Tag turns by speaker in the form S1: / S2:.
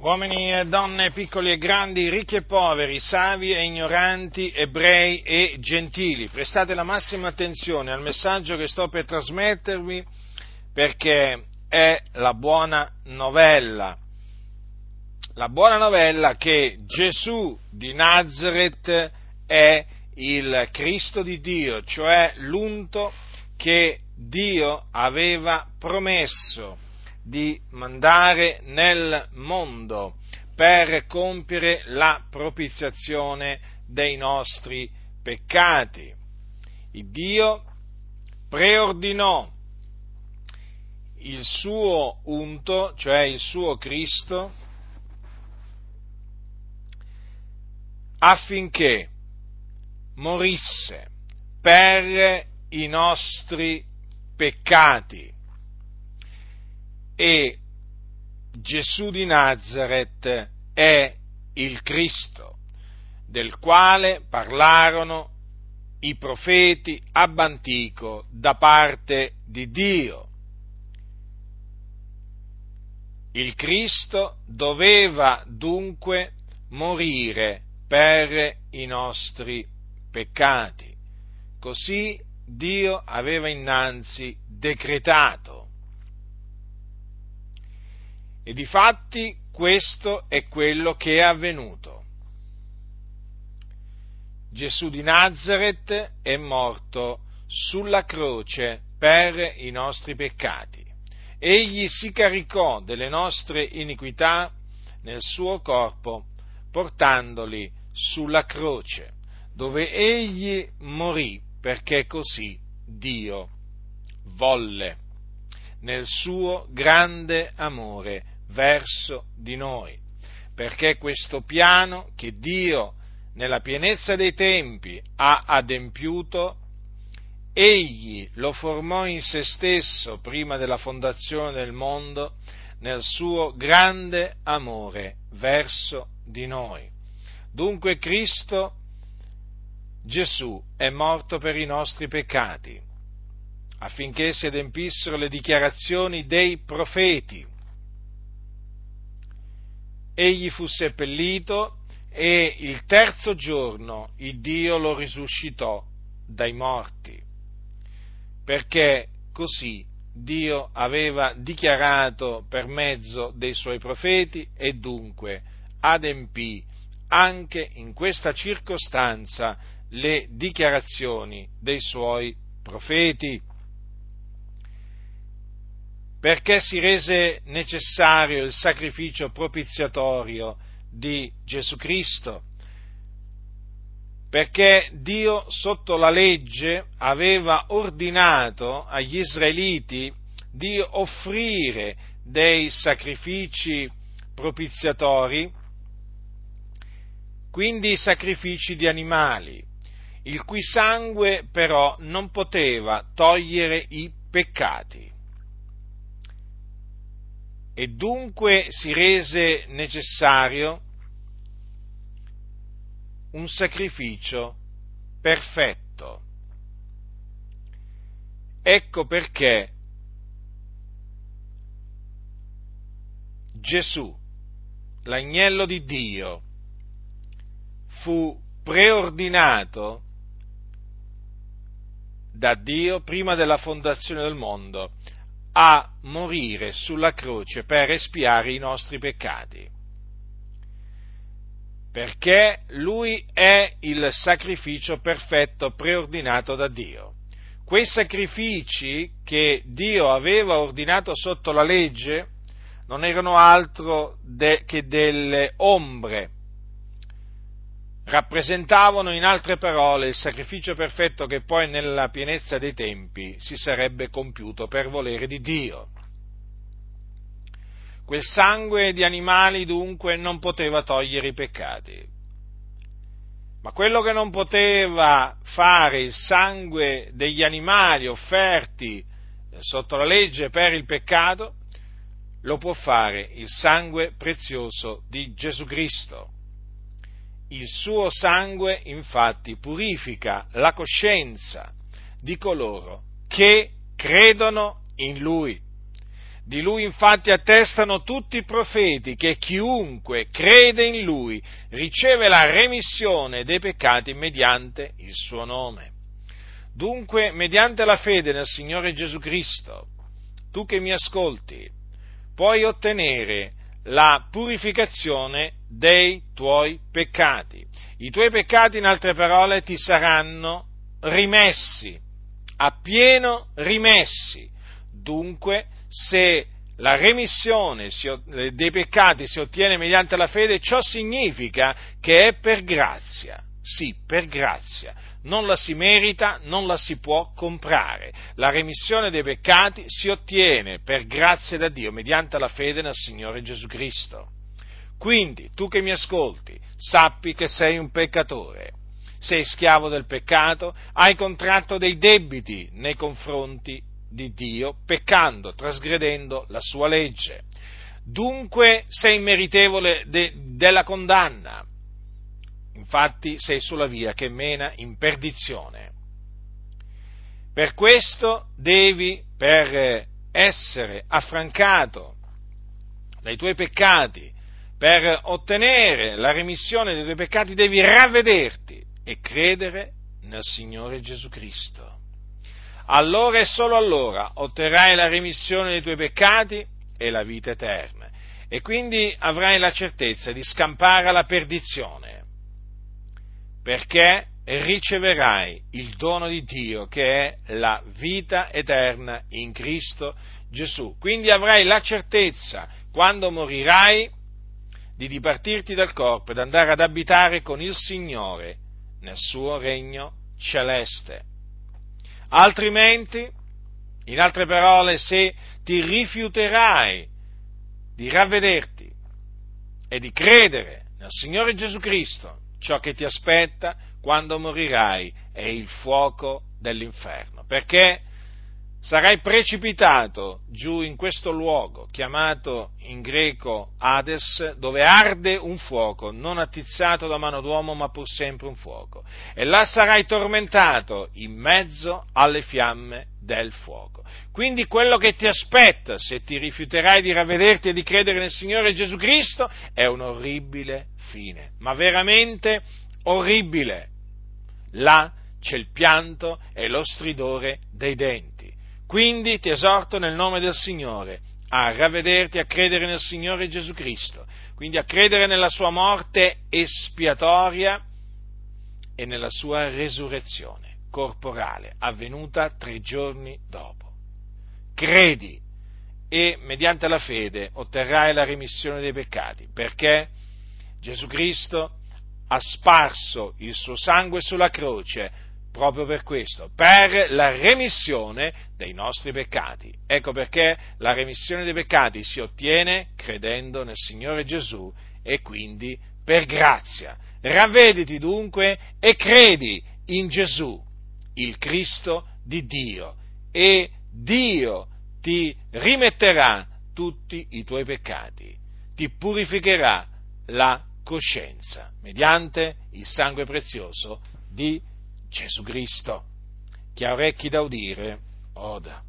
S1: uomini e donne, piccoli e grandi, ricchi e poveri, savi e ignoranti, ebrei e gentili. Prestate la massima attenzione al messaggio che sto per trasmettervi perché è la buona novella. La buona novella che Gesù di Nazareth è il Cristo di Dio, cioè l'unto che Dio aveva promesso di mandare nel mondo per compiere la propiziazione dei nostri peccati. Il Dio preordinò il suo unto, cioè il suo Cristo, affinché morisse per i nostri peccati e Gesù di Nazareth è il Cristo, del quale parlarono i profeti ab antico da parte di Dio. Il Cristo doveva dunque morire per i nostri peccati. Così Dio aveva innanzi decretato. E difatti questo è quello che è avvenuto. Gesù di Nazareth è morto sulla croce per i nostri peccati. Egli si caricò delle nostre iniquità nel suo corpo, portandoli sulla croce, dove egli morì perché così Dio volle, nel suo grande amore verso di noi, perché questo piano che Dio nella pienezza dei tempi ha adempiuto, egli lo formò in se stesso prima della fondazione del mondo nel suo grande amore verso di noi. Dunque Cristo Gesù è morto per i nostri peccati, affinché si adempissero le dichiarazioni dei profeti egli fu seppellito e il terzo giorno il Dio lo risuscitò dai morti, perché così Dio aveva dichiarato per mezzo dei suoi profeti e dunque adempì anche in questa circostanza le dichiarazioni dei suoi profeti perché si rese necessario il sacrificio propiziatorio di Gesù Cristo, perché Dio sotto la legge aveva ordinato agli israeliti di offrire dei sacrifici propiziatori, quindi sacrifici di animali, il cui sangue però non poteva togliere i peccati e dunque si rese necessario un sacrificio perfetto. Ecco perché Gesù, l'agnello di Dio, fu preordinato da Dio prima della fondazione del mondo a morire sulla croce per espiare i nostri peccati. Perché lui è il sacrificio perfetto preordinato da Dio. Quei sacrifici che Dio aveva ordinato sotto la legge non erano altro de- che delle ombre rappresentavano in altre parole il sacrificio perfetto che poi nella pienezza dei tempi si sarebbe compiuto per volere di Dio. Quel sangue di animali dunque non poteva togliere i peccati. Ma quello che non poteva fare il sangue degli animali offerti sotto la legge per il peccato, lo può fare il sangue prezioso di Gesù Cristo il suo sangue infatti purifica la coscienza di coloro che credono in lui. Di lui infatti attestano tutti i profeti che chiunque crede in lui riceve la remissione dei peccati mediante il suo nome. Dunque, mediante la fede nel Signore Gesù Cristo, tu che mi ascolti, puoi ottenere la purificazione dei tuoi peccati. I tuoi peccati, in altre parole, ti saranno rimessi, appieno rimessi. Dunque, se la remissione dei peccati si ottiene mediante la fede, ciò significa che è per grazia. Sì, per grazia. Non la si merita, non la si può comprare. La remissione dei peccati si ottiene per grazia da Dio mediante la fede nel Signore Gesù Cristo. Quindi, tu che mi ascolti, sappi che sei un peccatore, sei schiavo del peccato, hai contratto dei debiti nei confronti di Dio, peccando, trasgredendo la sua legge. Dunque sei meritevole de, della condanna. Infatti sei sulla via che mena in perdizione. Per questo devi, per essere affrancato dai tuoi peccati, per ottenere la remissione dei tuoi peccati, devi ravvederti e credere nel Signore Gesù Cristo allora e solo allora otterrai la remissione dei tuoi peccati e la vita eterna. E quindi avrai la certezza di scampare alla perdizione, perché riceverai il dono di Dio che è la vita eterna in Cristo Gesù. Quindi avrai la certezza, quando morirai, di dipartirti dal corpo ed andare ad abitare con il Signore nel suo regno celeste. Altrimenti, in altre parole, se ti rifiuterai di ravvederti e di credere nel Signore Gesù Cristo, ciò che ti aspetta quando morirai è il fuoco dell'inferno, perché sarai precipitato giù in questo luogo, chiamato in greco Hades, dove arde un fuoco, non attizzato da mano d'uomo, ma pur sempre un fuoco. E là sarai tormentato in mezzo alle fiamme del fuoco. Quindi quello che ti aspetta, se ti rifiuterai di ravvederti e di credere nel Signore Gesù Cristo, è un orribile fine, ma veramente orribile. Là c'è il pianto e lo stridore dei denti quindi ti esorto nel nome del Signore a ravvederti, a credere nel Signore Gesù Cristo, quindi a credere nella sua morte espiatoria e nella sua resurrezione corporale, avvenuta tre giorni dopo. Credi e mediante la fede otterrai la remissione dei peccati, perché Gesù Cristo ha sparso il suo sangue sulla croce proprio per questo, per la remissione dei nostri peccati. Ecco perché la remissione dei peccati si ottiene credendo nel Signore Gesù e quindi per grazia. Ravvediti dunque e credi in Gesù, il Cristo di Dio, e Dio ti rimetterà tutti i tuoi peccati, ti purificherà la coscienza mediante il sangue prezioso di Gesù Cristo. Chi ha orecchi da udire, oda.